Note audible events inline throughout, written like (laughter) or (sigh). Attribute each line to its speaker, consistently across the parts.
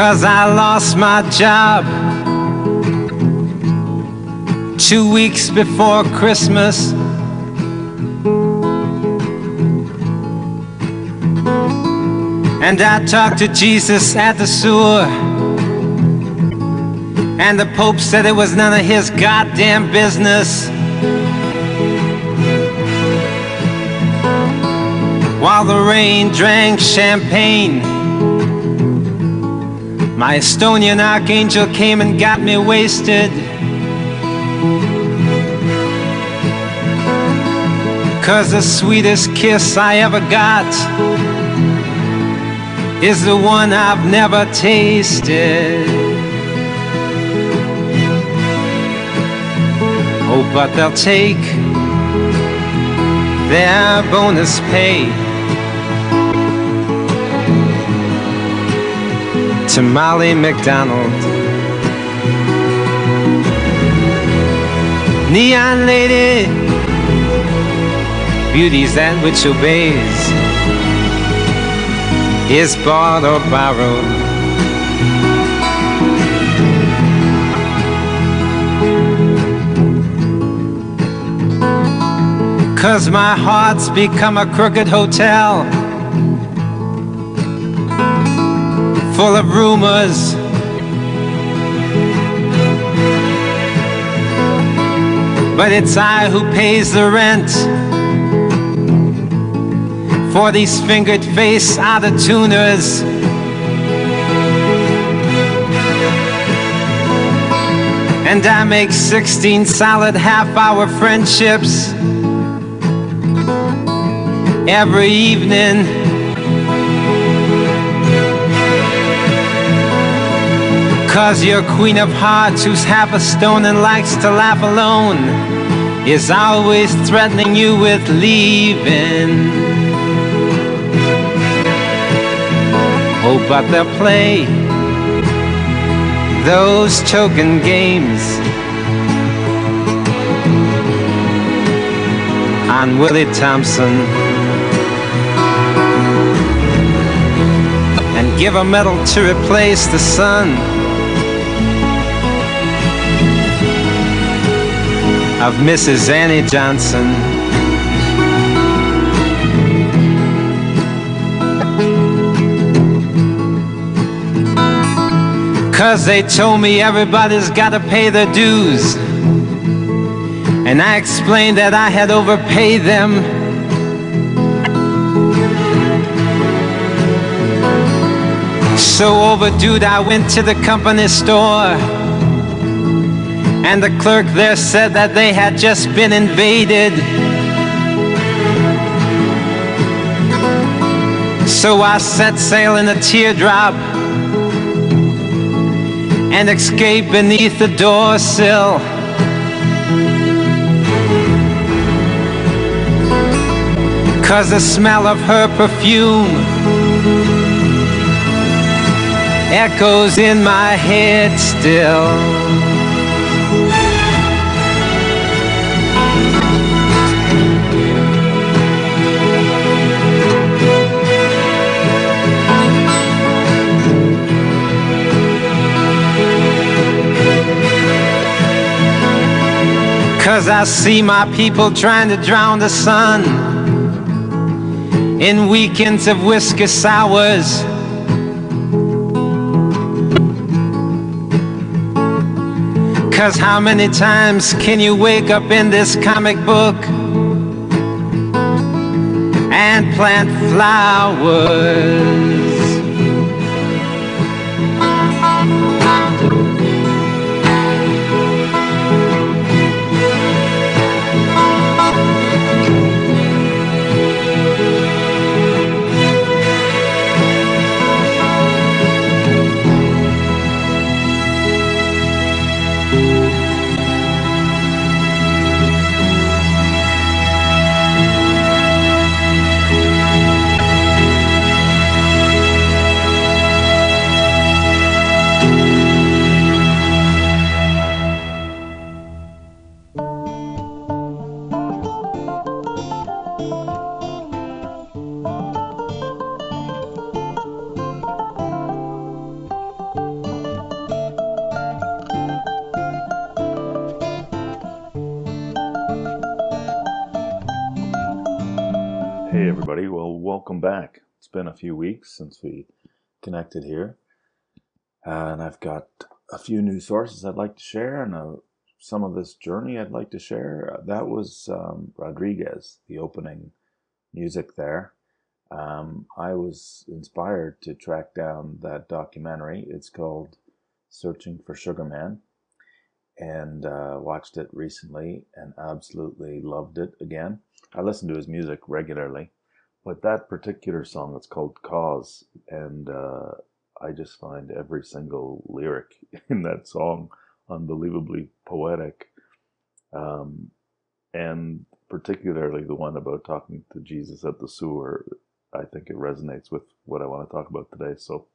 Speaker 1: Cause I lost my job two weeks before Christmas. And I talked to Jesus at the sewer. And the Pope said it was none of his goddamn business. While the rain drank champagne, my Estonian archangel came and got me wasted. Cause the sweetest kiss I ever got is the one I've never tasted. Oh, but they'll take their bonus pay to Molly McDonald. Neon lady, beauty's that which obeys is bought or borrowed. Cause my heart's become a crooked hotel full of rumors. But it's I who pays the rent for these fingered face out of tuners. And I make 16 solid half hour friendships every evening. Cause your queen of hearts, who's half a stone and likes to laugh alone, is always threatening you with leaving. Oh, but they'll play those token games. On Willie Thompson. And give a medal to replace the sun of Mrs. Annie Johnson. Cause they told me everybody's gotta pay their dues. And I explained that I had overpaid them. So overdue, I went to the company store. And the clerk there said that they had just been invaded. So I set sail in a teardrop and escaped beneath the door sill. Cause the smell of her perfume echoes in my head still. Cause I see my people trying to drown the sun in weekends of whiskey sours. Cause how many times can you wake up in this comic book and plant flowers?
Speaker 2: Welcome back. It's been a few weeks since we connected here, and I've got a few new sources I'd like to share, and uh, some of this journey I'd like to share. Uh, that was um, Rodriguez, the opening music there. Um, I was inspired to track down that documentary. It's called Searching for Sugar Man, and uh, watched it recently and absolutely loved it again. I listen to his music regularly, but that particular song, it's called Cause, and uh, I just find every single lyric (laughs) in that song unbelievably poetic. Um, and particularly the one about talking to Jesus at the sewer, I think it resonates with what I want to talk about today. So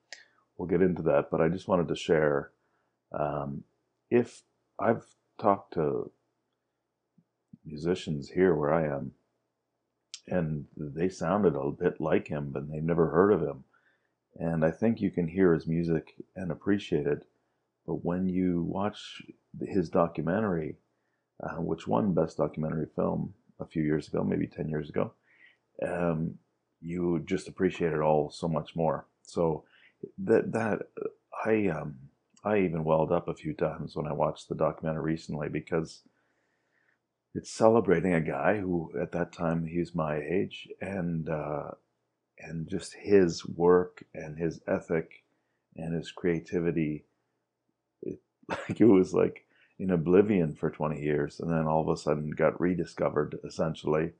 Speaker 2: we'll get into that. But I just wanted to share um, if I've talked to musicians here where I am, and they sounded a bit like him, but they've never heard of him. And I think you can hear his music and appreciate it. But when you watch his documentary, uh, which won Best Documentary Film a few years ago, maybe 10 years ago, um, you just appreciate it all so much more. So that, that I, um, I even welled up a few times when I watched the documentary recently because it's celebrating a guy who at that time he was my age and uh, and just his work and his ethic and his creativity it, (laughs) like it was like in oblivion for 20 years and then all of a sudden got rediscovered essentially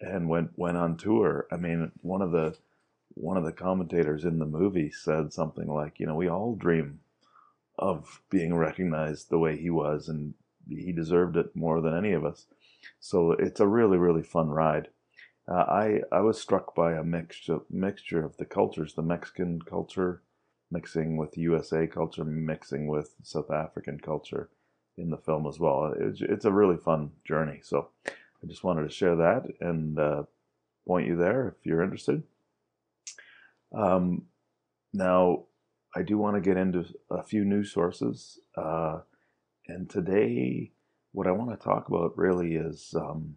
Speaker 2: and went went on tour. I mean one of the one of the commentators in the movie said something like you know we all dream of being recognized the way he was and he deserved it more than any of us. So it's a really really fun ride. Uh, I I was struck by a mixture mixture of the cultures, the Mexican culture mixing with USA culture, mixing with South African culture in the film as well. It's, it's a really fun journey. So I just wanted to share that and uh, point you there if you're interested. Um, now, I do want to get into a few news sources. Uh, and today, what I want to talk about really is, um,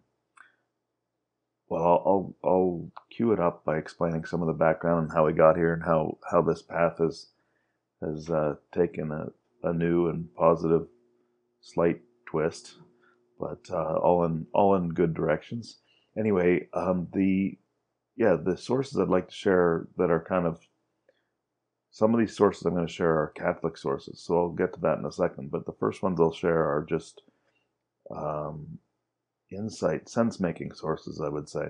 Speaker 2: well, I'll, I'll, I'll cue it up by explaining some of the background and how we got here and how, how this path has has uh, taken a, a new and positive slight twist, but uh, all in all in good directions. Anyway, um, the yeah the sources I'd like to share that are kind of some of these sources I'm going to share are Catholic sources, so I'll get to that in a second. But the first ones I'll share are just um, insight, sense making sources, I would say.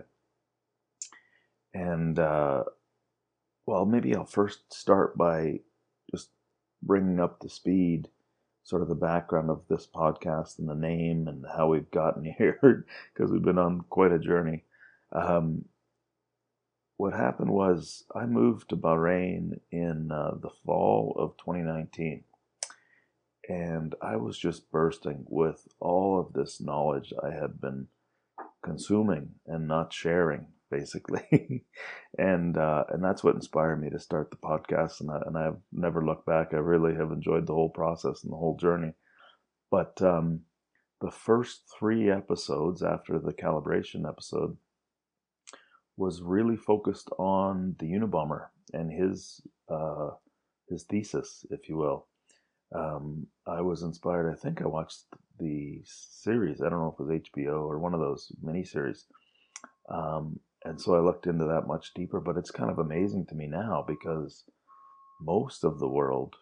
Speaker 2: And, uh, well, maybe I'll first start by just bringing up to speed sort of the background of this podcast and the name and how we've gotten (laughs) here, because we've been on quite a journey. Um, what happened was I moved to Bahrain in uh, the fall of 2019. And I was just bursting with all of this knowledge I had been consuming and not sharing, basically. (laughs) and uh, and that's what inspired me to start the podcast. And, I, and I've never looked back. I really have enjoyed the whole process and the whole journey. But um, the first three episodes after the calibration episode, was really focused on the Unabomber and his uh, his thesis, if you will. Um, I was inspired. I think I watched the series. I don't know if it was HBO or one of those miniseries. Um, and so I looked into that much deeper. But it's kind of amazing to me now because most of the world,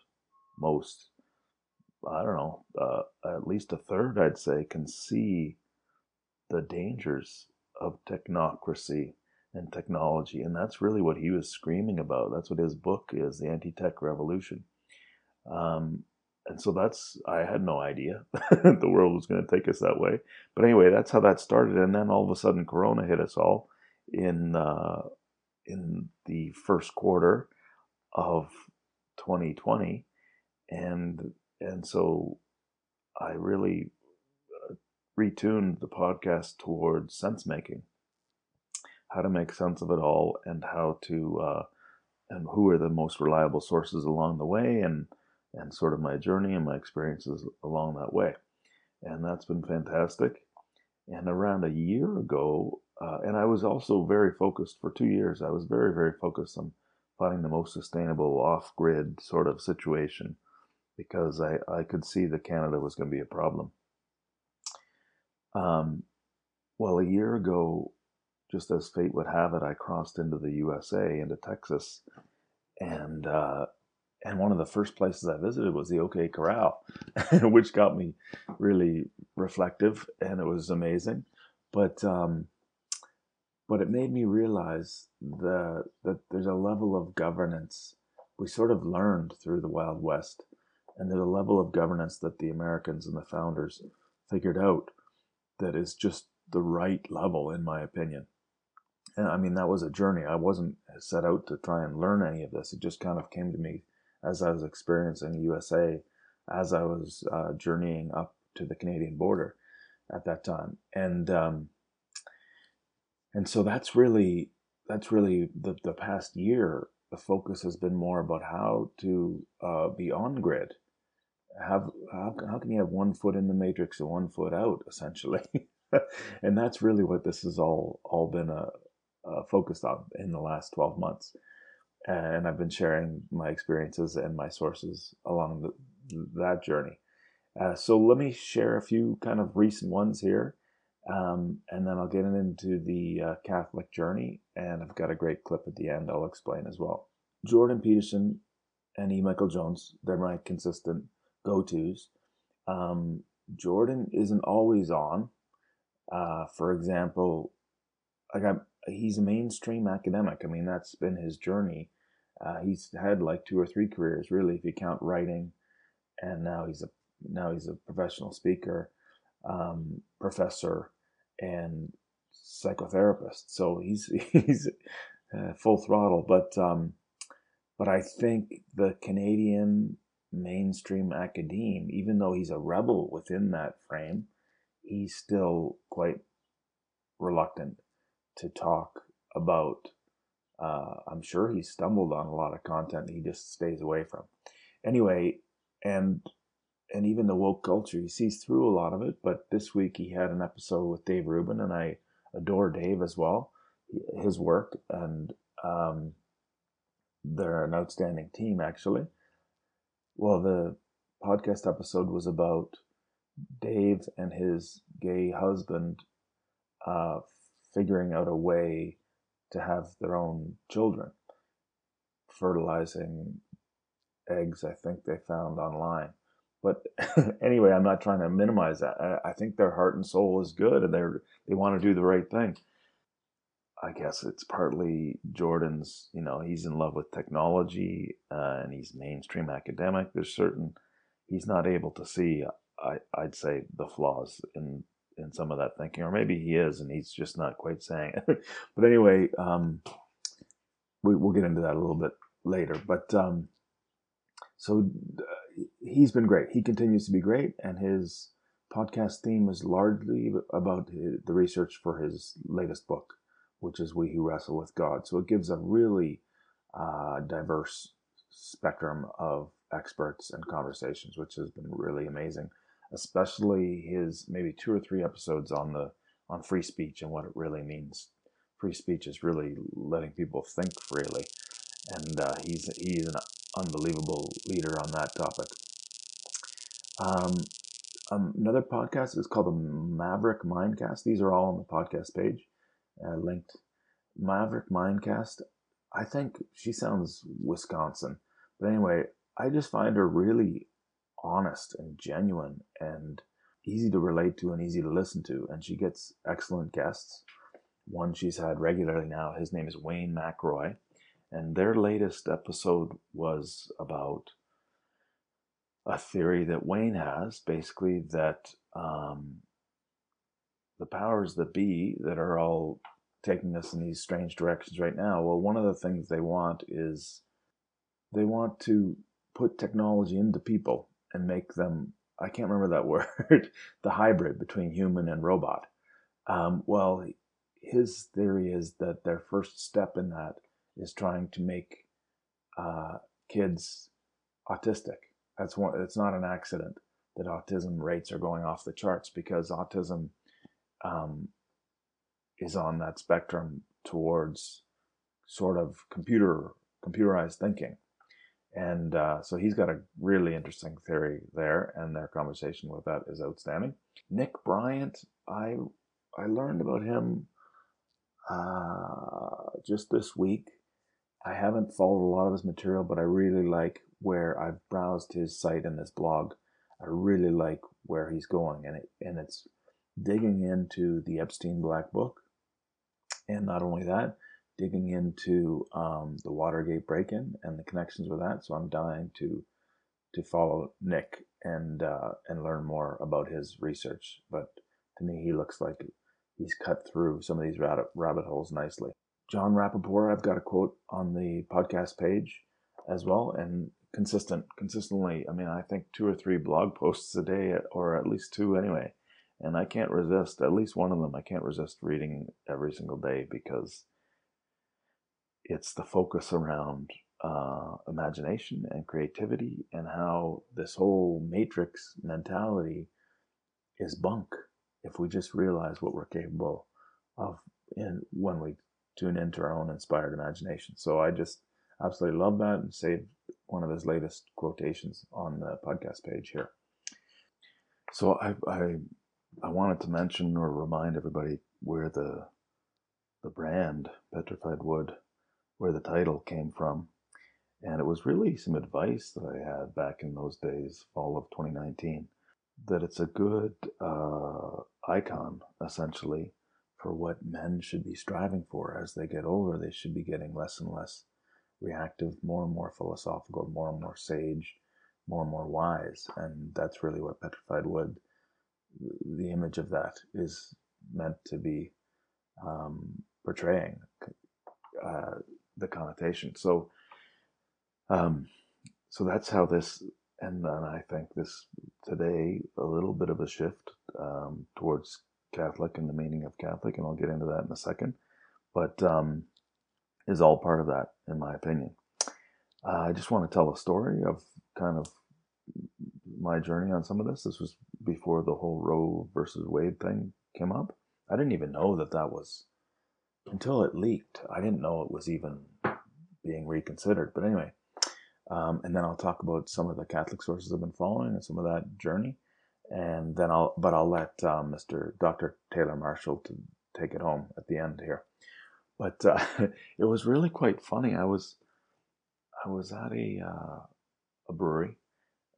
Speaker 2: most, I don't know, uh, at least a third, I'd say, can see the dangers of technocracy and technology. And that's really what he was screaming about. That's what his book is, The Anti Tech Revolution. Um, and so that's, I had no idea (laughs) the world was going to take us that way. But anyway, that's how that started. And then all of a sudden, Corona hit us all in, uh, in the first quarter of 2020. And, and so I really uh, retuned the podcast towards sense making how to make sense of it all and how to uh, and who are the most reliable sources along the way and and sort of my journey and my experiences along that way and that's been fantastic and around a year ago uh, and I was also very focused for two years. I was very, very focused on finding the most sustainable off grid sort of situation because I, I could see that Canada was going to be a problem. Um, well, a year ago, just as fate would have it, I crossed into the USA, into Texas, and uh, and one of the first places I visited was the OK Corral, (laughs) which got me really reflective, and it was amazing. But um, but it made me realize that that there's a level of governance we sort of learned through the Wild West, and there's a level of governance that the Americans and the founders figured out that is just the right level, in my opinion. And I mean, that was a journey. I wasn't set out to try and learn any of this. It just kind of came to me as I was experiencing USA, as I was uh, journeying up to the Canadian border at that time. And, um, and so that's really, that's really the, the past year. The focus has been more about how to uh, be on grid. Have how, how can you have one foot in the matrix and one foot out, essentially? (laughs) and that's really what this has all all been uh, uh, focused on in the last 12 months. And i've been sharing my experiences and my sources along the, that journey. Uh, so let me share a few kind of recent ones here um, and then i'll get into the uh, catholic journey and i've got a great clip at the end i'll explain as well. Jordan peterson and e. Michael jones they're my consistent go-to's. Um, jordan isn't always on. Uh, for example, like I, he's a mainstream academic. I mean, that's been his journey. Uh, he's had like two or three careers, really, if you count writing, and now he's a now he's a professional speaker, um, professor, and psychotherapist. So he's (laughs) he's uh, full throttle. But um, but I think the Canadian mainstream academe, even though he's a rebel within that frame, he's still quite reluctant to talk about. Uh, I'm sure he stumbled on a lot of content he just stays away from. Anyway, and and even the woke culture, he sees through a lot of it. But this week he had an episode with Dave Rubin, and I adore Dave as well, his work, and um, they're an outstanding team actually. Well, the podcast episode was about Dave and his gay husband uh, figuring out a way to have their own children, fertilizing eggs. I think they found online. But (laughs) anyway, I'm not trying to minimize that. I, I think their heart and soul is good, and they're, they want to do the right thing. I guess it's partly Jordan's. You know, he's in love with technology, uh, and he's mainstream academic. There's certain he's not able to see I, I'd say the flaws in in some of that thinking, or maybe he is, and he's just not quite saying it. (laughs) but anyway, um, we, will get into that a little bit later. But um, so uh, he's been great. He continues to be great, and his podcast theme is largely about the research for his latest book, which is "We Who Wrestle with God." So it gives a really uh, diverse spectrum of experts and conversations, which has been really amazing especially his maybe two or three episodes on the on free speech and what it really means. Free speech is really letting people think freely, and uh, he's he's an unbelievable leader on that topic. Um, um, another podcast is called the Maverick Mindcast. These are all on the podcast page, uh, linked. Maverick Mindcast. I think she sounds Wisconsin, but anyway, I just find her really honest and genuine and easy to relate to and easy to listen to. And she gets excellent guests. One she's had regularly now, his name is Wayne McRoy. And their latest episode was about a theory that Wayne has basically that um, the powers that be that are all taking us in these strange directions right now, well, one of the things they want is they want to put technology into people and make them I can't remember that (laughs) word the hybrid between human and robot. Um, well, his theory is that their first step in that is trying to make uh, kids autistic. That's one. It's not an accident that autism rates are going off the charts because autism um, is on that spectrum towards sort of computer computerized thinking. And uh, so he's got a really interesting theory there, and their conversation with that is outstanding. Nick Bryant, I I learned about him uh, just this week. I haven't followed a lot of his material, but I really like where I've browsed his site and his blog. I really like where he's going, and it and it's digging into the Epstein Black Book, and not only that, digging into um, the Watergate break-in and the connections with that. So I'm dying to to follow Nick and uh, and learn more about his research. But to me, he looks like he's cut through some of these rabbit, rabbit holes nicely. Jon Rappoport, I've got a quote on the podcast page as well, and consistent, consistently. I mean, I think two or three blog posts a day, or at least two anyway. And I can't resist at least one of them. I can't resist reading every single day because it's the focus around uh, imagination and creativity and how this whole matrix mentality is bunk if we just realize what we're capable of in when we tune into our own inspired imagination. So I just absolutely love that and saved one of his latest quotations on the podcast page here. So I I I wanted to mention or remind everybody where the the brand Petrified Wood where the title came from. And it was really some advice that I had back in those days, fall of 2019, that it's a good uh, icon, essentially, for what men should be striving for as they get older. They should be getting less and less reactive, more and more philosophical, more and more sage, more and more wise. And that's really what Petrified Wood, the image of that, is meant to be um, portraying. Uh, the connotation. So, um, so that's how this, and then I think this today a little bit of a shift um, towards Catholic and the meaning of Catholic, and I'll get into that in a second. But um, is all part of that, in my opinion. Uh, I just want to tell a story of kind of my journey on some of this. This was before the whole Roe versus Wade thing came up. I didn't even know that that was until it leaked. I didn't know it was even being reconsidered. But anyway, um, and then I'll talk about some of the Catholic sources I've been following and some of that journey, and then I'll but I'll let um, Mr. Dr. Taylor Marshall to take it home at the end here. But uh, (laughs) it was really quite funny. I was I was at a uh, a brewery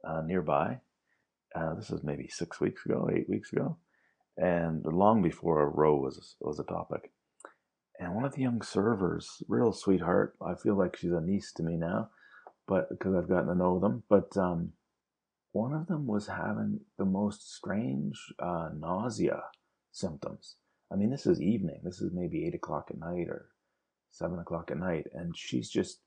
Speaker 2: uh, nearby. Uh, this is maybe six weeks ago, eight weeks ago, and long before Roe was was a topic and one of the young servers, real sweetheart. I feel like she's a niece to me now, but because I've gotten to know them. But um, one of them was having the most strange uh, nausea symptoms. I mean, this is evening. This is maybe eight o'clock at night or seven o'clock at night, and she's just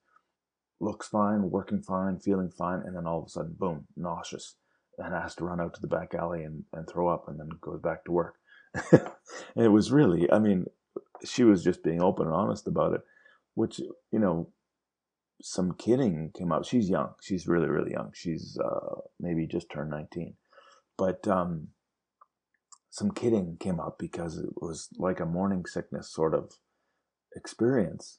Speaker 2: looks fine, working fine, feeling fine, and then all of a sudden, boom, nauseous, and has to run out to the back alley and, and throw up, and then goes back to work. (laughs) and it was really, I mean, she was just being open and honest about it, which, you know, some kidding came out. She's young. She's really, really young. She's uh, maybe just turned 19. But um, some kidding came up because it was like a morning sickness sort of experience.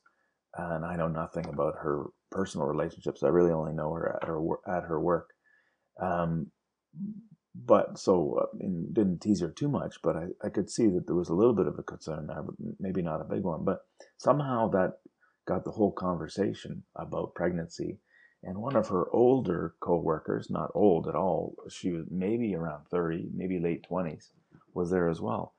Speaker 2: And I know nothing about her personal relationships. I really only know her at her at her work. Um, but so uh, didn't tease her too much, but I, I could see that there was a little bit of a concern there, but maybe not a big one. But somehow that got the whole conversation about pregnancy. And one of her older co-workers, not old at all, she was maybe around 30, maybe late 20s, was there as well.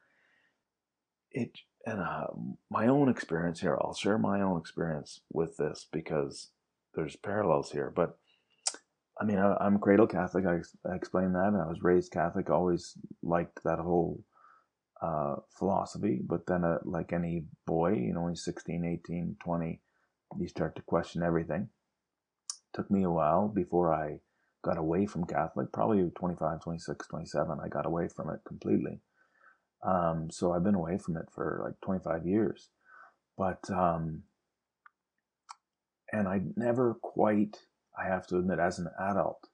Speaker 2: It and uh, my own experience here, I'll share my own experience with this because there's parallels here, but I mean, I, am cradle Catholic. I, I explained that. I was raised Catholic. Always liked that whole uh, philosophy. But then, uh, like any boy, you know, when you're 16, 18, 20, you start to question everything. Took me a while before I got away from Catholic. Probably 25, 26, 27. I got away from it completely. Um, so I've been away from it for like 25 years. But um, and I never quite I have to admit, as an adult,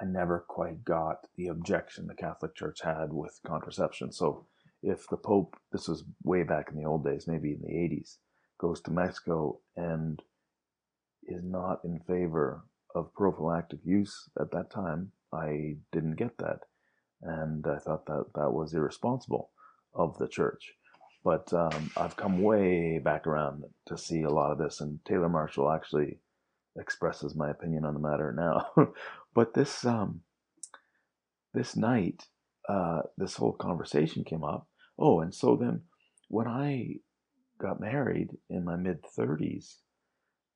Speaker 2: I never quite got the objection the Catholic Church had with contraception. So if the Pope, this was way back in the old days, maybe in the 80s, goes to Mexico and is not in favor of prophylactic use at that time, I didn't get that. And I thought that that was irresponsible of the church. But um, I've come way back around to see a lot of this, and Taylor Marshall actually expresses my opinion on the matter now. (laughs) but this um, this night, uh, this whole conversation came up. Oh, and so then when I got married in my mid 30s,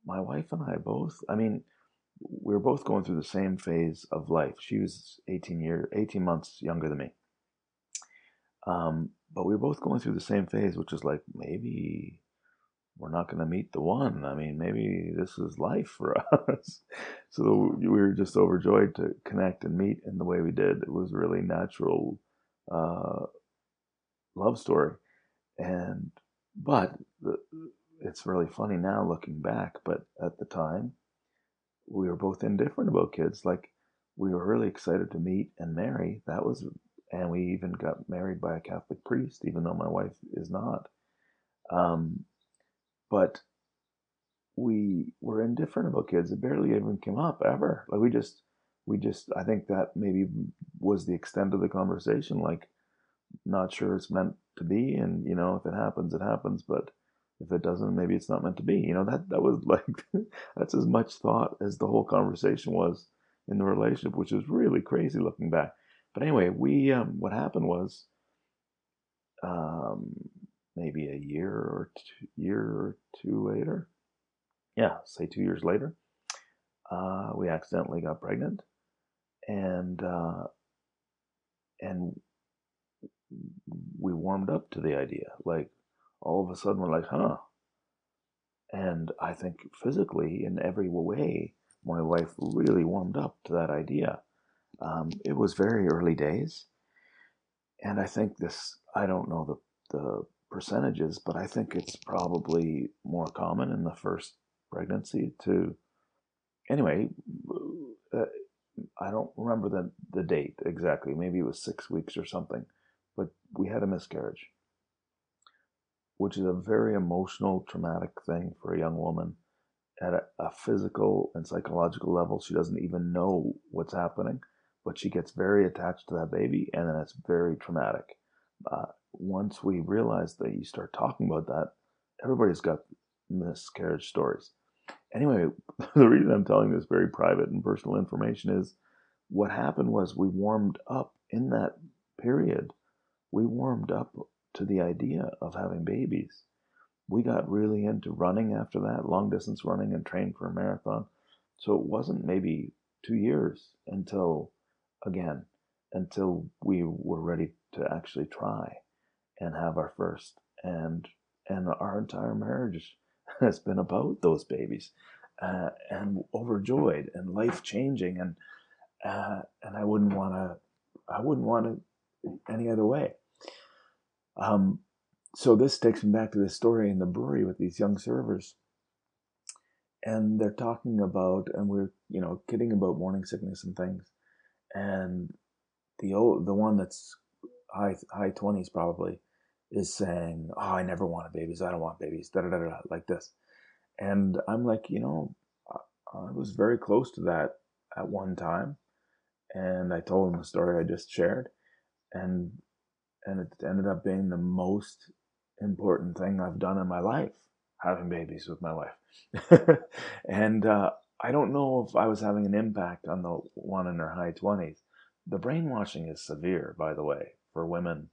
Speaker 2: my wife and I both, I mean, we were both going through the same phase of life. She was 18 year, 18 months younger than me. Um, but we were both going through the same phase, which is like maybe we're not going to meet the one. I mean, maybe this is life for (laughs) us. so we were just overjoyed to connect and meet in the way we did. It was a really natural uh, love story, and but the, it's really funny now looking back. But at the time, we were both indifferent about kids. Like we were really excited to meet and marry. That was, and we even got married by a Catholic priest, even though my wife is not. Um, but we were indifferent about kids. It barely even came up ever. Like we just, we just, I think that maybe was the extent of the conversation. Like, not sure it's meant to be, and you know, if it happens, it happens. But if it doesn't, maybe it's not meant to be. You know, that that was (laughs) like that's as much thought as the whole conversation was in the relationship, which is really crazy looking back. But anyway, we um, what happened was um, maybe a year or two, year or two later, yeah, say two years later, uh, we accidentally got pregnant, and uh, and we warmed up to the idea. Like all of a sudden, we're like, huh. And I think physically, in every way, my wife really warmed up to that idea. Um, it was very early days, and I think this. I don't know the the percentages, but I think it's probably more common in the first pregnancy to. Anyway, uh, I don't remember the the date exactly. Maybe it was six weeks or something, but we had a miscarriage, which is a very emotional, traumatic thing for a young woman at a, a physical and psychological level. She doesn't even know what's happening, but she gets very attached to that baby, and then it's very traumatic. Uh, once we realize that you start talking about that, everybody's got miscarriage stories. Anyway, (laughs) the reason I'm telling this very private and personal information is what happened was we warmed up in that period. We warmed up to the idea of having babies. We got really into running after that, long distance running, and trained for a marathon. So it wasn't maybe two years until, again, until we were ready to actually try and have our first. And and our entire marriage (laughs) has been about those babies, uh, and overjoyed and life changing, and uh, and I wouldn't want to, I wouldn't want it any other way. Um, so this takes me back to this story in the brewery with these young servers, and they're talking about, and we're you know kidding about morning sickness and things, and the old the one that's high high twenties probably is saying, "Oh, I never wanted babies. I don't want babies." Da da da da, like this, and I'm like, you know, I was very close to that at one time, and I told him the story I just shared, and and it ended up being the most important thing I've done in my life, having babies with my wife, (laughs) and uh, I don't know if I was having an impact on the one in her high twenties. The brainwashing is severe, by the way, for women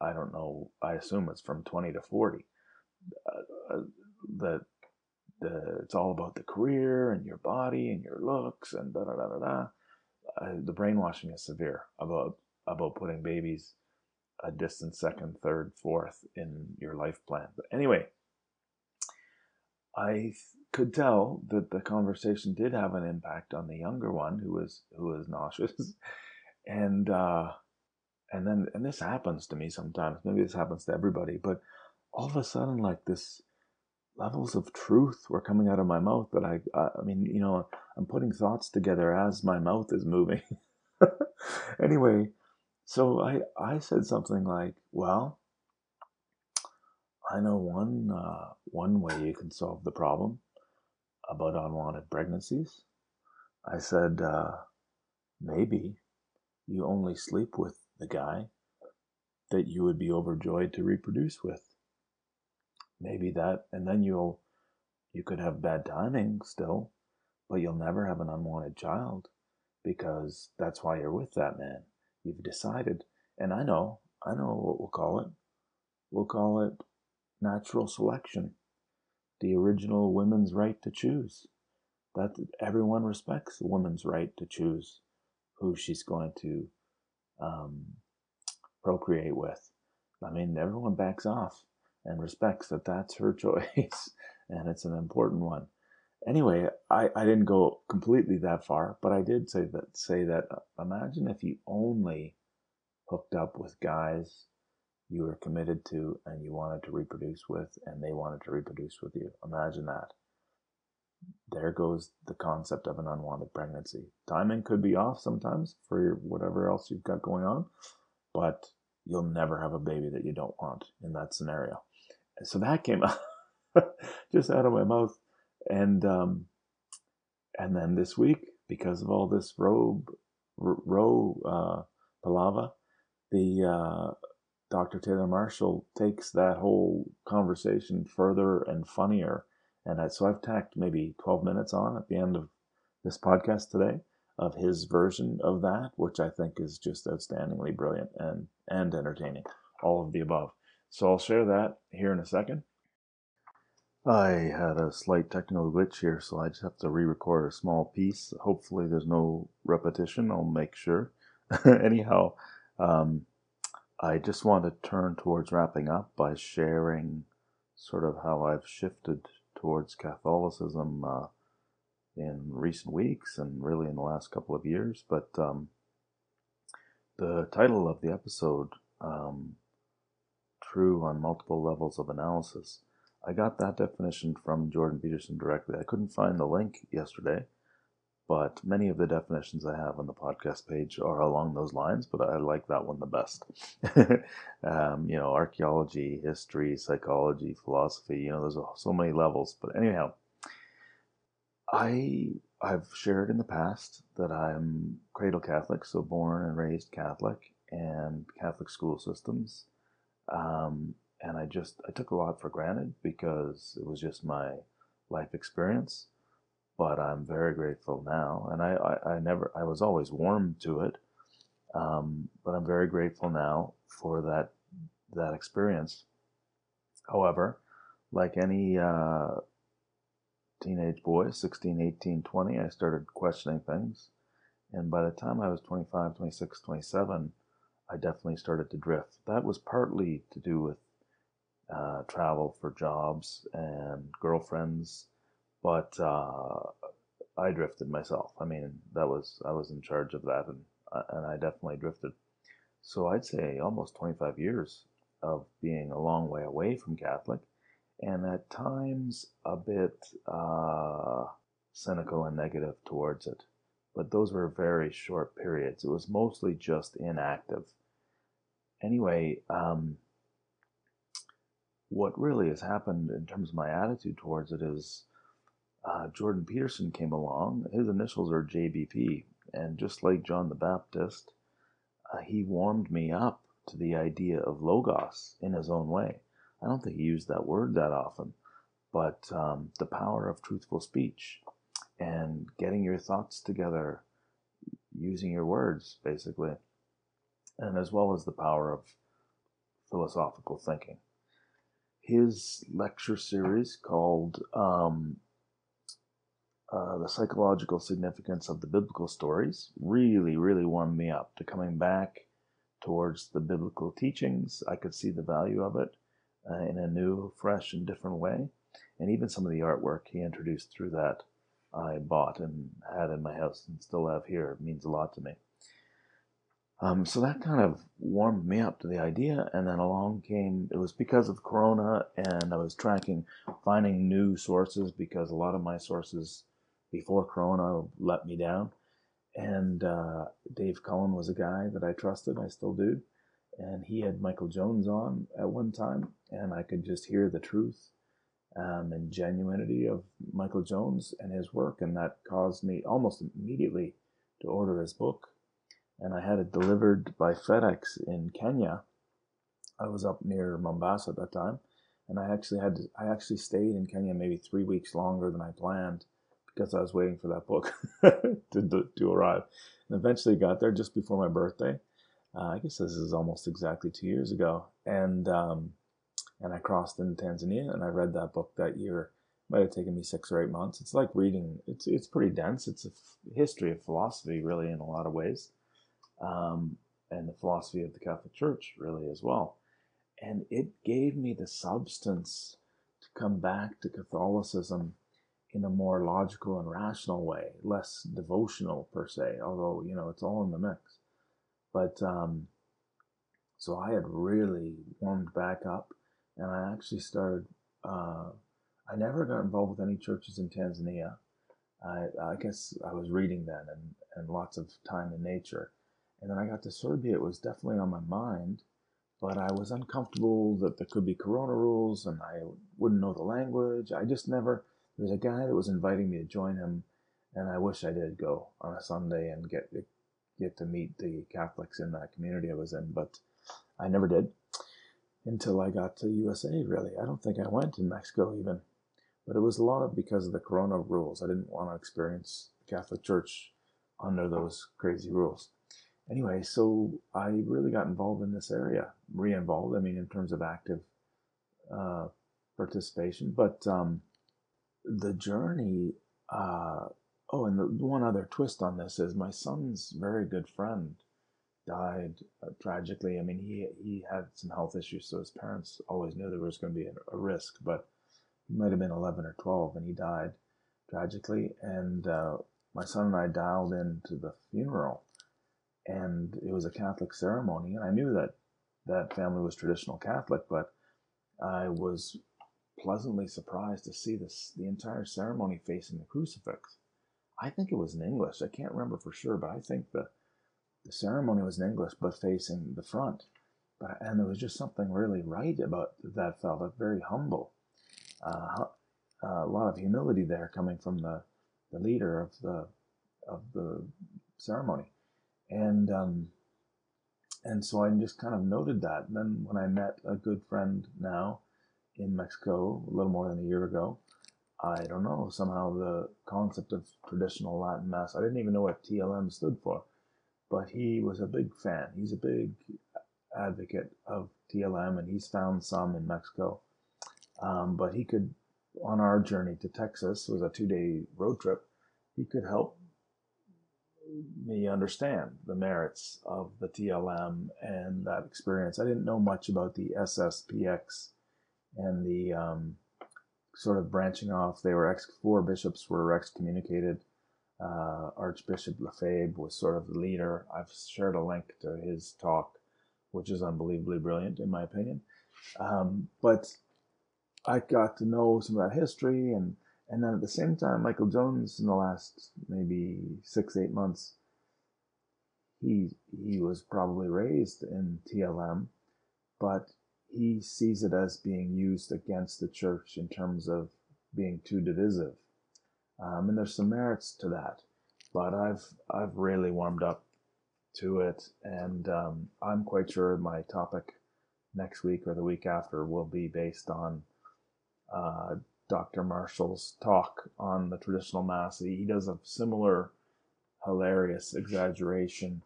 Speaker 2: I don't know. I assume it's from 20 to 40. Uh, uh, the the it's all about the career and your body and your looks and da da da da da. Uh, the brainwashing is severe about about putting babies a distant second, third, fourth in your life plan. But anyway, I could tell that the conversation did have an impact on the younger one who was who was nauseous, (laughs) and uh, and then and this happens to me sometimes maybe this happens to everybody but all of a sudden like this levels of truth were coming out of my mouth that i i mean you know i'm putting thoughts together as my mouth is moving (laughs) anyway so I, I said something like, well, I know one, uh, one way you can solve the problem about unwanted pregnancies. I said, uh, maybe you only sleep with the guy that you would be overjoyed to reproduce with. Maybe that, and then you'll, you could have bad timing still, but you'll never have an unwanted child because that's why you're with that man. You've decided, and I know, I know what we'll call it. We'll call it natural selection, the original women's right to choose. That everyone respects a woman's right to choose who she's going to um, procreate with. I mean, everyone backs off and respects that that's her (laughs) choice, and it's an important one. Anyway, I, I didn't go completely that far, but I did say that say that uh, imagine if you only hooked up with guys you were committed to and you wanted to reproduce with, and they wanted to reproduce with you. Imagine that. There goes the concept of an unwanted pregnancy. Timing could be off sometimes for whatever else you've got going on, but you'll never have a baby that you don't want in that scenario. So that came (laughs) out just out of my mouth, and um, and then this week, because of all this robe, Roe uh, palava, the uh, Dr. Taylor Marshall takes that whole conversation further and funnier. And I, so I've tacked maybe 12 minutes on at the end of this podcast today of his version of that, which I think is just outstandingly brilliant and, and entertaining. All of the above. So I'll share that here in a second. I had a slight technical glitch here, so I just have to re record a small piece. Hopefully, there's no repetition. I'll make sure. (laughs) Anyhow, um, I just want to turn towards wrapping up by sharing sort of how I've shifted towards Catholicism uh, in recent weeks and really in the last couple of years. But um, the title of the episode, um, True on Multiple Levels of Analysis, I got that definition from Jordan Peterson directly. I couldn't find the link yesterday, but many of the definitions I have on the podcast page are along those lines, but I like that one the best. (laughs) um, you know, archaeology, history, psychology, philosophy, you know, there's so many levels. But anyhow, I I've shared in the past that I'm cradle Catholic, so born and raised Catholic and Catholic school systems. Um, and I just I took a lot for granted because it was just my life experience but I'm very grateful now. And I, I, I never, I was always warm to it, um, but I'm very grateful now for that that experience. However, like any uh, teenage boy, 16, 18, 20, I started questioning things. And by the time I was 25, 26, 27, I definitely started to drift. That was partly to do with uh, travel for jobs and girlfriends but uh, I drifted myself. I mean, that was I was in charge of that, and uh, and I definitely drifted. So I'd say almost 25 years of being a long way away from Catholic, and at times a bit uh, cynical and negative towards it. But those were very short periods. It was mostly just inactive. Anyway, um, what really has happened in terms of my attitude towards it is uh, Jordan Peterson came along. His initials are JBP, and just like John the Baptist, uh, he warmed me up to the idea of logos in his own way. I don't think he used that word that often, but um, the power of truthful speech and getting your thoughts together using your words, basically, and as well as the power of philosophical thinking. His lecture series called um, uh, the psychological significance of the biblical stories really, really warmed me up to coming back towards the biblical teachings. I could see the value of it uh, in a new, fresh, and different way. And even some of the artwork he introduced through that, I bought and had in my house and still have here. Means a lot to me. Um, so that kind of warmed me up to the idea. And then along came, it was because of Corona, and I was tracking, finding new sources because a lot of my sources before Corona let me down. And uh, Dave Cullen was a guy that I trusted, I still do. And he had Michael Jones on at one time, and I could just hear the truth um, and genuinity of Michael Jones and his work. And that caused me almost immediately to order his book. And I had it delivered by FedEx in Kenya. I was up near Mombasa at that time. And I actually had to, I actually stayed in Kenya maybe three weeks longer than I planned because I was waiting for that book (laughs) to, to arrive. And eventually got there just before my birthday. Uh, I guess this is almost exactly two years ago. And, um, and I crossed into Tanzania and I read that book that year. It might have taken me six or eight months. It's like reading. It's it's pretty dense. It's a f- history of philosophy, really, in a lot of ways, um, and the philosophy of the Catholic Church, really, as well. And it gave me the substance to come back to Catholicism in a more logical and rational way, less devotional per se. Although you know it's all in the mix. But um, so I had really warmed back up and I actually started. Uh, I never got involved with any churches in Tanzania. I, I guess I was reading then and, and lots of time in nature. And then I got to Serbia. It was definitely on my mind, but I was uncomfortable that there could be Corona rules and I wouldn't know the language. I just never. There was a guy that was inviting me to join him, and I wish I did go on a Sunday and get get to meet the Catholics in that community I was in, but I never did until I got to USA, really. I don't think I went to Mexico even. But it was a lot of because of the Corona rules. I didn't want to experience the Catholic Church under those crazy rules. Anyway, so I really got involved in this area, re involved, I mean, in terms of active uh, participation. But um, the journey, uh, oh, and the one other twist on this is my son's very good friend died uh, tragically. I mean, he he had some health issues, so his parents always knew there was going to be a, a risk. But he might have been 11 or 12, and he died tragically. And uh, my son and I dialed into the funeral, and it was a Catholic ceremony. And I knew that that family was traditional Catholic, but I was pleasantly surprised to see this the entire ceremony facing the crucifix. I think it was in English. I can't remember for sure, but I think the the ceremony was in English, but facing the front. But and there was just something really right about that felt very humble. Uh, a lot of humility there coming from the, the leader of the of the ceremony, and um, and so I just kind of noted that. And then when I met a good friend now in Mexico a little more than a year ago, I don't know somehow the concept of traditional Latin mass. I didn't even know what TLM stood for but he was a big fan. He's a big advocate of TLM, and he's found some in Mexico. Um, but he could, on our journey to Texas, was a two-day road trip. He could help me understand the merits of the TLM and that experience. I didn't know much about the SSPX and the um, sort of branching off. They were ex four bishops were excommunicated uh, Archbishop Lefebvre was sort of the leader. I've shared a link to his talk, which is unbelievably brilliant, in my opinion. Um, but I got to know some of that history, and and then at the same time, Michael Jones, in the last maybe six eight months, he he was probably raised in TLM, but he sees it as being used against the church in terms of being too divisive um, and there's some merits to that. But I've I've really warmed up to it, and um, I'm quite sure my topic next week or the week after will be based on uh, Dr. Marshall's talk on the traditional mass. He does a similar hilarious exaggeration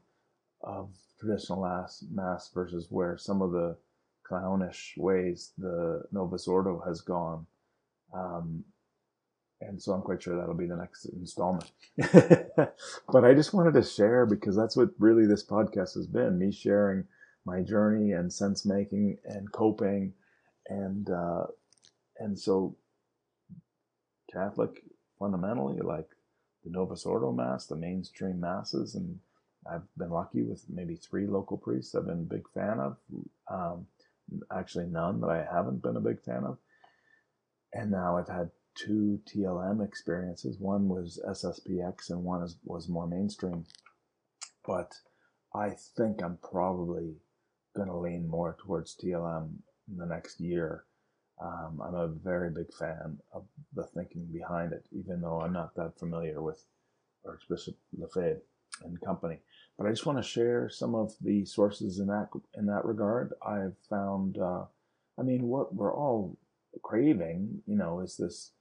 Speaker 2: of traditional mass, mass versus where some of the clownish ways the Novus Ordo has gone. Um, and so I'm quite sure that'll be the next installment. (laughs) but I just wanted to share because that's what really this podcast has been me sharing my journey and sense making and coping. And, uh, and so Catholic fundamentally, like the Novus Ordo Mass, the mainstream masses, and I've been lucky with maybe three local priests I've been a big fan of. Um, actually, none that I haven't been a big fan of. And now I've had two TLM experiences. One was SSPX and one is, was more mainstream. But I think I'm probably going to lean more towards TLM in the next year. Um, I'm a very big fan of the thinking behind it, even though I'm not that familiar with Archbishop Lefebvre and company. But I just want to share some of the sources in that in that regard. I've found, uh, I mean, what we're all craving, you know, is this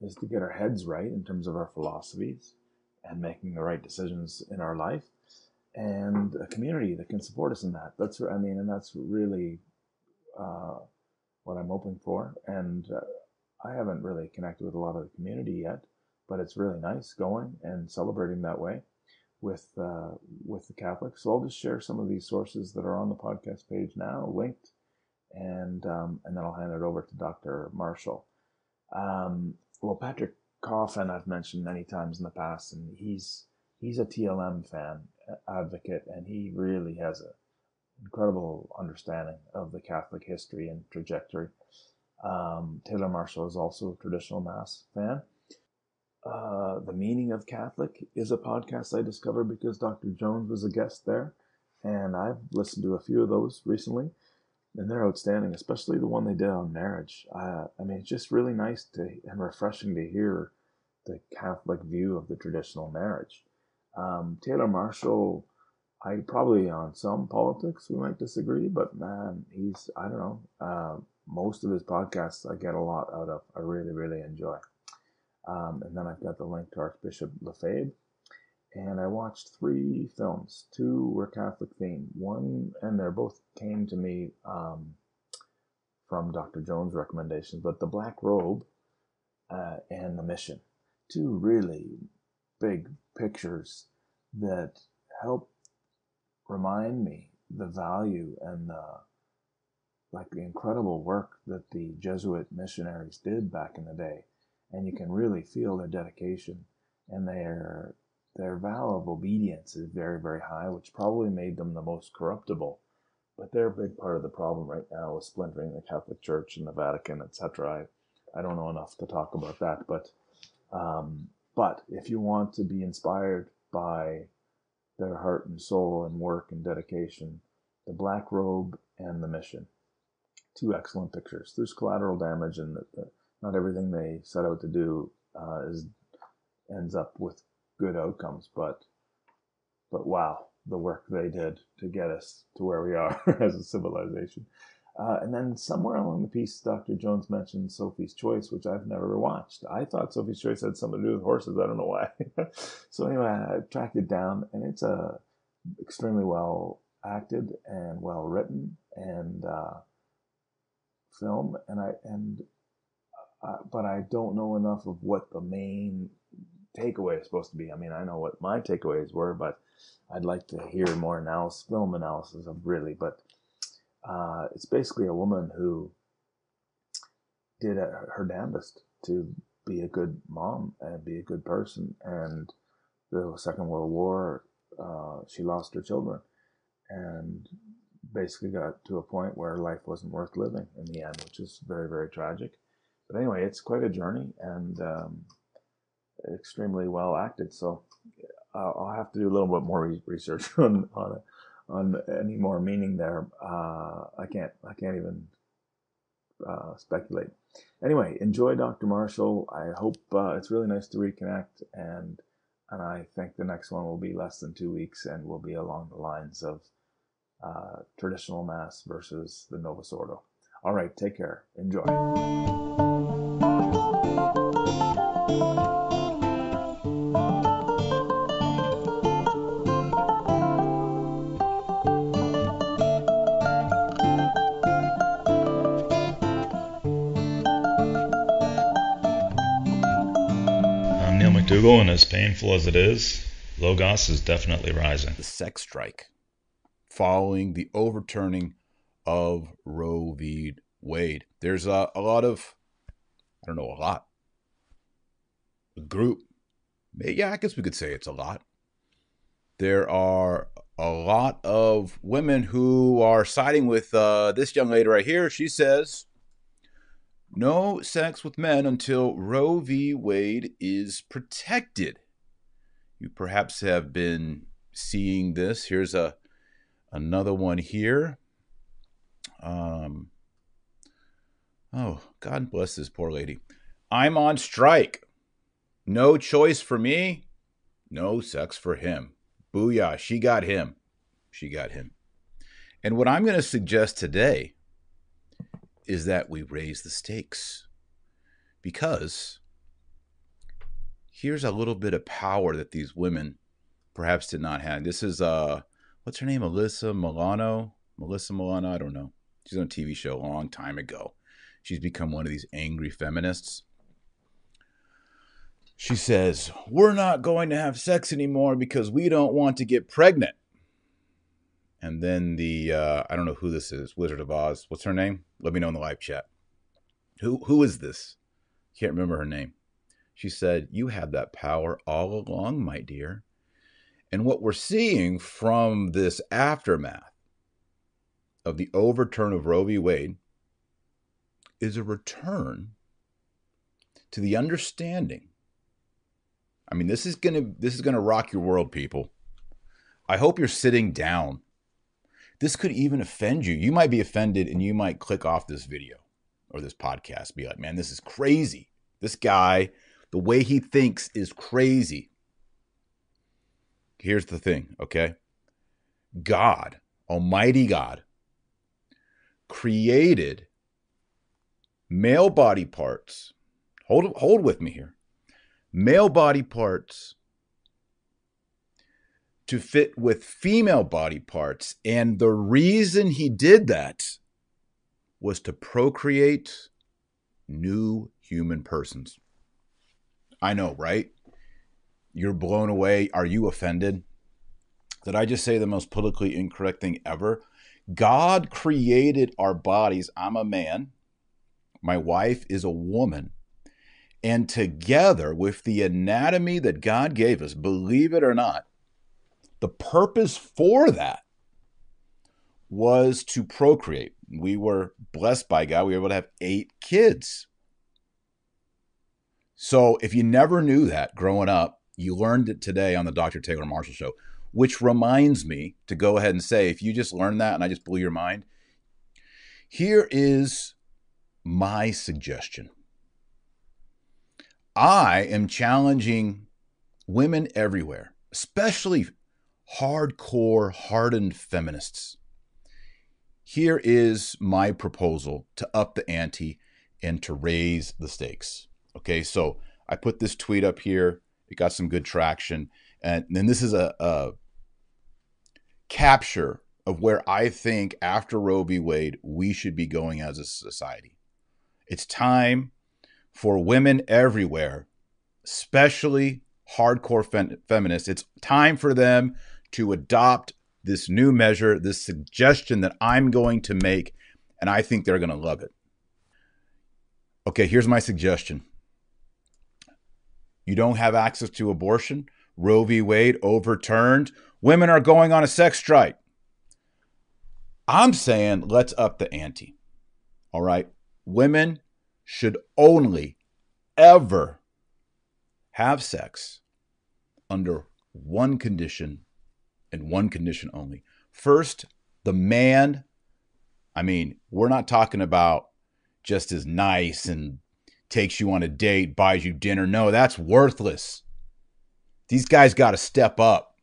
Speaker 2: is to get our heads right in terms of our philosophies and making the right decisions in our life and a community that can support us in that. That's I mean, and that's really uh, what I'm hoping for. And uh, I haven't really connected with a lot of the community yet, but it's really nice going and celebrating that way with uh, with the Catholics. So I'll just share some of these sources that are on the podcast page now, linked, and um, and then I'll hand it over to Dr. Marshall. Um, well, Patrick Coffin I've mentioned many times in the past, and he's he's a TLM fan advocate, and he really has an incredible understanding of the Catholic history and trajectory. Um, Taylor Marshall is also a traditional Mass fan. Uh, the Meaning of Catholic is a podcast I discovered because Dr. Jones was a guest there, and I've listened to a few of those recently, and they're outstanding, especially the one they did on marriage. Uh, I mean, it's just really nice to and refreshing to hear the Catholic view of the traditional marriage. Um, Taylor Marshall, I probably on some politics we might disagree, but man, he's I don't know. Uh, most of his podcasts I get a lot out of. I really really enjoy. Um, and then I've got the link to Archbishop Lefebvre. And I watched three films. Two were Catholic themed. One, and they're both came to me um, from Dr. Jones' recommendations, but The Black Robe uh, and The Mission. Two really big pictures that help remind me the value and the like the incredible work that the Jesuit missionaries did back in the day. And you can really feel their dedication and their their vow of obedience is very, very high, which probably made them the most corruptible. But they're a big part of the problem right now with splintering the Catholic Church and the Vatican, etc. I, I don't know enough to talk about that, but um, but if you want to be inspired by their heart and soul and work and dedication, the Black Robe and the Mission, two excellent pictures. There's collateral damage, and not everything they set out to do uh, is ends up with good outcomes. But but wow, the work they did to get us to where we are (laughs) as a civilization. Uh, and then somewhere along the piece, Dr. Jones mentioned Sophie's Choice, which I've never watched. I thought Sophie's Choice had something to do with horses. I don't know why. (laughs) so anyway, I tracked it down, and it's a extremely well acted and well written and uh, film. And I and uh, but I don't know enough of what the main takeaway is supposed to be. I mean, I know what my takeaways were, but I'd like to hear more analysis, film analysis of really. But uh, it's basically a woman who did her damnedest to be a good mom and be a good person. And the Second World War, uh, she lost her children and basically got to a point where life wasn't worth living in the end, which is very, very tragic. But anyway, it's quite a journey and um, extremely well acted. So I'll have to do a little bit more research (laughs) on on on any more meaning there. Uh, I can't I can't even uh, speculate. Anyway, enjoy Dr. Marshall. I hope uh, it's really nice to reconnect, and and I think the next one will be less than two weeks, and will be along the lines of uh, traditional mass versus the Novus Ordo. All right, take care. Enjoy.
Speaker 3: McDougall, and as painful as it is, Logos is definitely rising.
Speaker 4: The sex strike following the overturning of Roe v. Wade. There's a, a lot of, I don't know, a lot, a group. Yeah, I guess we could say it's a lot. There are a lot of women who are siding with uh, this young lady right here. She says No sex with men until Roe v. Wade is protected. You perhaps have been seeing this. Here's a another one here. Um, oh, God bless this poor lady. I'm on strike. No choice for me. No sex for him. Booyah. She got him. She got him. And what I'm going to suggest today is that we raise the stakes. Because here's a little bit of power that these women perhaps did not have. This is uh what's her name? Alyssa Milano? Melissa Milano? I don't know. She's on a TV show a long time ago. She's become one of these angry feminists. She says, We're not going to have sex anymore because we don't want to get pregnant. And then the, uh, I don't know who this is, Wizard of Oz. What's her name? Let me know in the live chat. Who, who is this? Can't remember her name. She said, You had that power all along, my dear. And what we're seeing from this aftermath of the overturn of Roe v. Wade is a return to the understanding. I mean, this is gonna this is gonna rock your world, people. I hope you're sitting down. This could even offend you. You might be offended and you might click off this video or this podcast, be like, man, this is crazy. This guy, the way he thinks is crazy. Here's the thing, okay? God, Almighty God, created male body parts. Hold hold with me here. Male body parts to fit with female body parts and the reason he did that was to procreate new human persons. I know, right? You're blown away. Are you offended? Did I just say the most politically incorrect thing ever? God created our bodies. I'm a man. My wife is a woman. And together, with the anatomy that God gave us, believe it or not, the purpose for that was to procreate. We were blessed by God. We were able to have eight kids. So if you never knew that growing up, you learned it today on the Dr. Taylor Marshall Show which reminds me to go ahead and say if you just learned that and I just blew your mind, here is my suggestion. I am challenging women everywhere, especially hardcore, hardened feminists. Here is my proposal to up the ante and to raise the stakes. Okay, so I put this tweet up here. It got some good traction. And then this is a, a capture of where I think after Roe v. Wade, we should be going as a society. It's time for women everywhere, especially hardcore fem- feminists, it's time for them to adopt this new measure, this suggestion that I'm going to make, and I think they're going to love it. Okay, here's my suggestion. You don't have access to abortion? Roe v. Wade overturned. Women are going on a sex strike. I'm saying let's up the ante. All right. Women should only ever have sex under one condition and one condition only. First, the man, I mean, we're not talking about just as nice and takes you on a date, buys you dinner. No, that's worthless. These guys got to step up.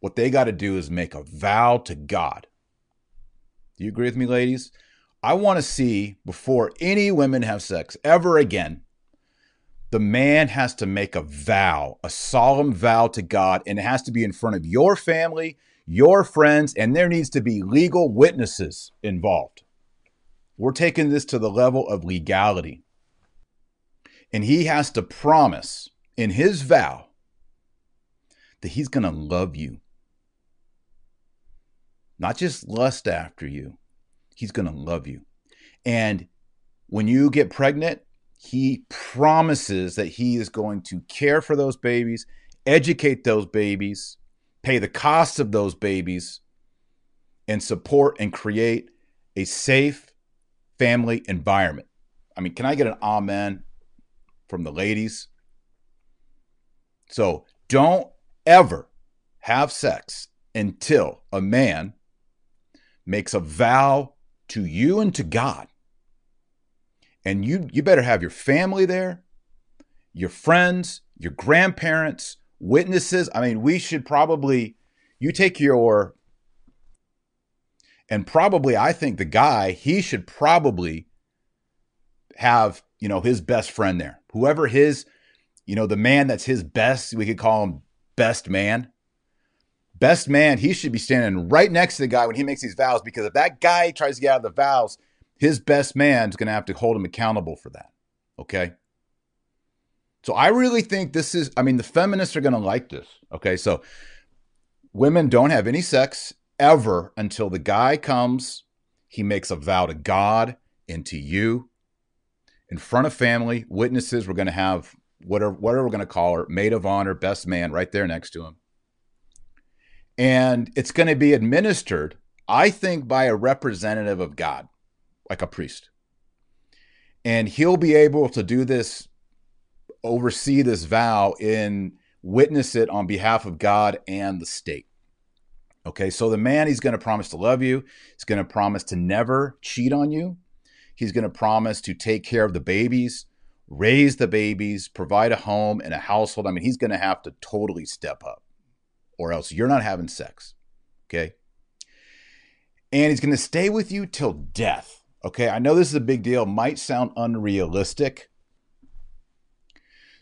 Speaker 4: What they got to do is make a vow to God. Do you agree with me, ladies? I want to see before any women have sex ever again, the man has to make a vow, a solemn vow to God, and it has to be in front of your family, your friends, and there needs to be legal witnesses involved. We're taking this to the level of legality. And he has to promise in his vow that he's going to love you not just lust after you. He's going to love you. And when you get pregnant, he promises that he is going to care for those babies, educate those babies, pay the cost of those babies, and support and create a safe family environment. I mean, can I get an amen from the ladies? So don't ever have sex until a man makes a vow to you and to God. And you you better have your family there, your friends, your grandparents, witnesses. I mean, we should probably you take your and probably I think the guy, he should probably have, you know, his best friend there. Whoever his, you know, the man that's his best, we could call him best man. Best man, he should be standing right next to the guy when he makes these vows because if that guy tries to get out of the vows, his best man's going to have to hold him accountable for that. Okay? So I really think this is, I mean, the feminists are going to like this. Okay. So women don't have any sex ever until the guy comes, he makes a vow to God and to you in front of family, witnesses. We're going to have whatever, whatever we're going to call her, maid of honor, best man right there next to him. And it's going to be administered, I think, by a representative of God, like a priest. And he'll be able to do this oversee this vow and witness it on behalf of God and the state. Okay, so the man, he's going to promise to love you. He's going to promise to never cheat on you. He's going to promise to take care of the babies, raise the babies, provide a home and a household. I mean, he's going to have to totally step up, or else you're not having sex. Okay. And he's going to stay with you till death. Okay. I know this is a big deal, might sound unrealistic,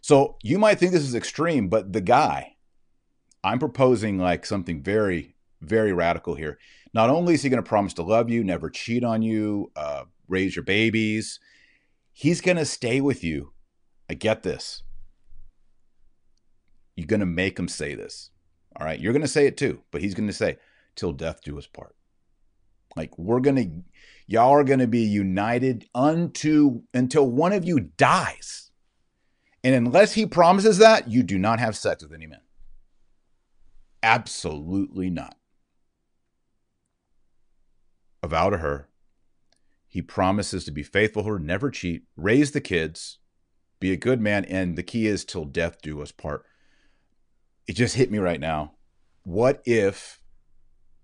Speaker 4: so you might think this is extreme, but the guy, I'm proposing like something very, very radical here. Not only is he going to promise to love you, never cheat on you, uh, raise your babies, he's going to stay with you. I get this. You're going to make him say this. All right. You're going to say it too, but he's going to say, till death do us part. Like we're going to, y'all are going to be united unto until one of you dies. And unless he promises that, you do not have sex with any man. Absolutely not. A vow to her. He promises to be faithful to her, never cheat, raise the kids, be a good man, and the key is till death do us part. It just hit me right now. What if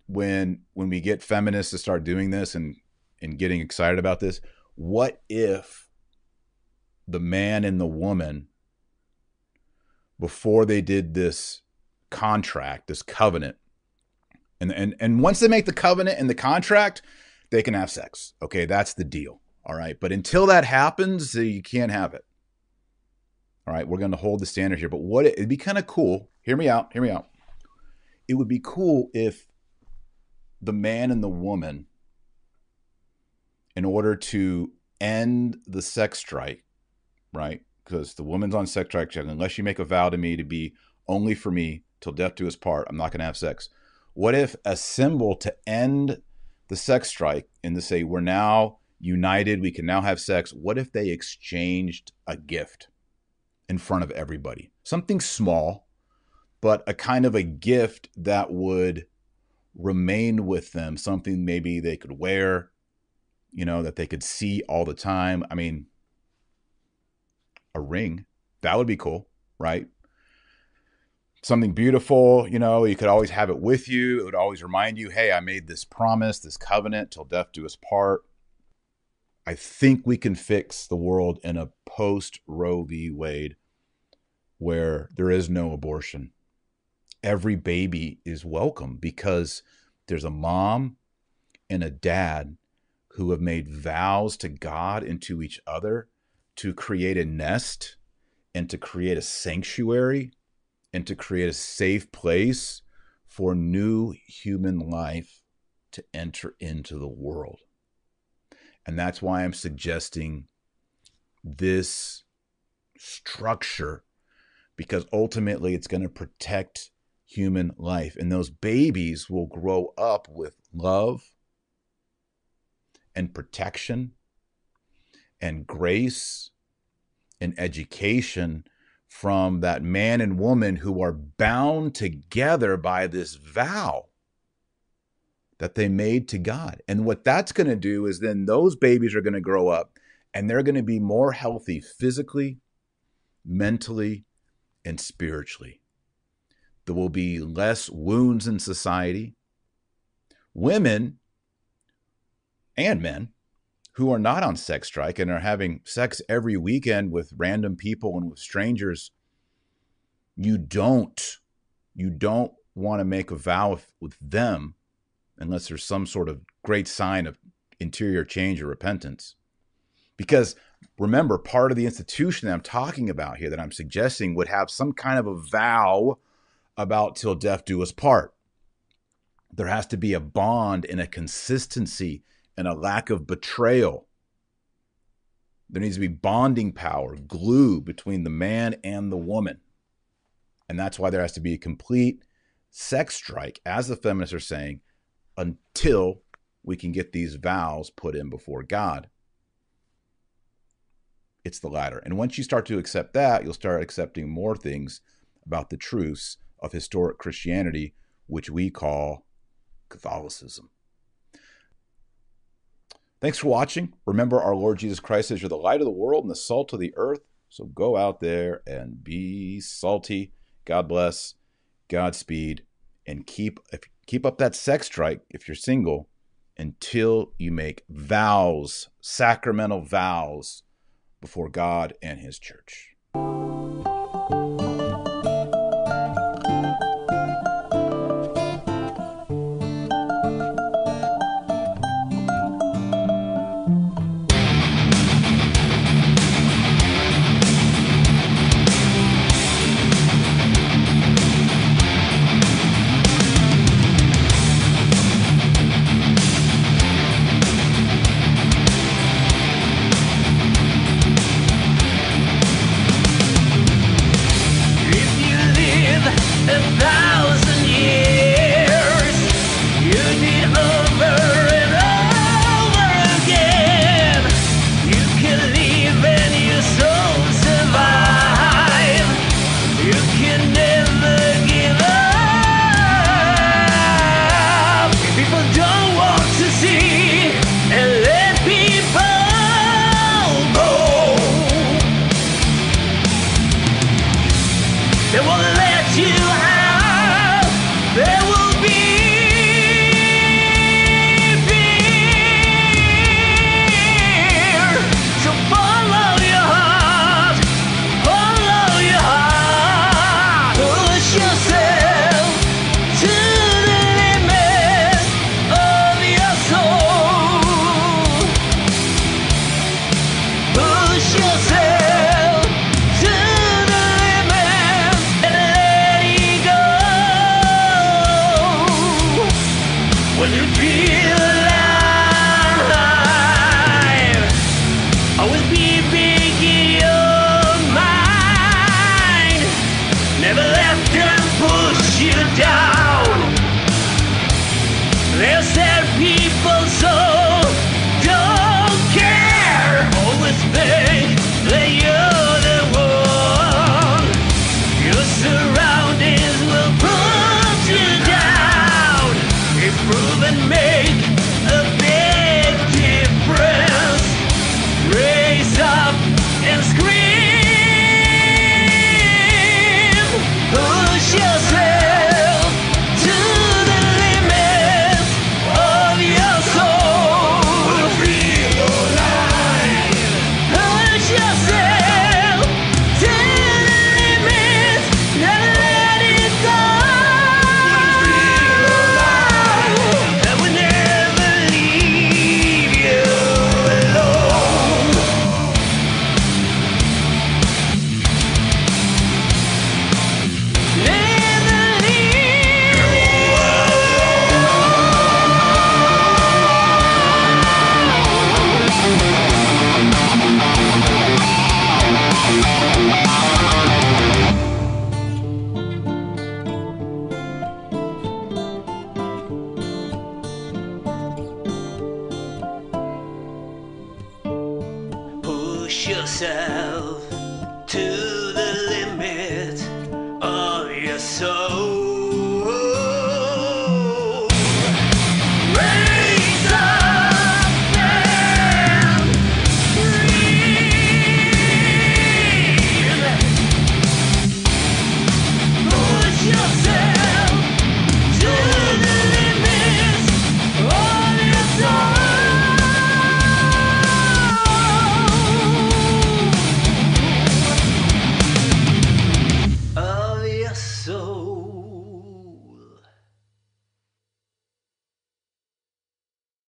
Speaker 4: when when we get feminists to start doing this and and getting excited about this, what if the man and the woman before they did this contract, this covenant. And and and once they make the covenant and the contract, they can have sex. Okay, that's the deal. All right. But until that happens, you can't have it. All right, we're going to hold the standard here. But what it'd be kind of cool. Hear me out. Hear me out. It would be cool if the man and the woman, in order to end the sex strike, right? Because the woman's on sex strike, unless you make a vow to me to be only for me till death do us part, I'm not going to have sex. What if a symbol to end the sex strike and to say we're now united, we can now have sex? What if they exchanged a gift in front of everybody? Something small, but a kind of a gift that would remain with them, something maybe they could wear, you know, that they could see all the time. I mean, a ring. That would be cool, right? Something beautiful, you know, you could always have it with you. It would always remind you, hey, I made this promise, this covenant till death do us part. I think we can fix the world in a post Roe v. Wade where there is no abortion. Every baby is welcome because there's a mom and a dad who have made vows to God and to each other to create a nest and to create a sanctuary and to create a safe place for new human life to enter into the world. And that's why I'm suggesting this structure because ultimately it's going to protect human life. And those babies will grow up with love and protection and grace and education from that man and woman who are bound together by this vow that they made to God. And what that's going to do is then those babies are going to grow up
Speaker 5: and they're going to be more healthy physically, mentally, and spiritually. There will be less wounds in society. Women and men who are not on sex strike and are having sex every weekend with random people and with strangers, you don't you don't want to make a vow with them unless there's some sort of great sign of interior change or repentance. Because remember, part of the institution that I'm talking about here, that I'm suggesting, would have some kind of a vow about till death do us part. There has to be a bond and a consistency and a lack of betrayal. There needs to be bonding power, glue between the man and the woman. And that's why there has to be a complete sex strike, as the feminists are saying, until we can get these vows put in before God. It's the latter. And once you start to accept that, you'll start accepting more things about the truths of historic Christianity, which we call Catholicism. Thanks for watching. Remember, our Lord Jesus Christ says you're the light of the world and the salt of the earth. So go out there and be salty. God bless. Godspeed. And keep keep up that sex strike if you're single until you make vows, sacramental vows before God and his church.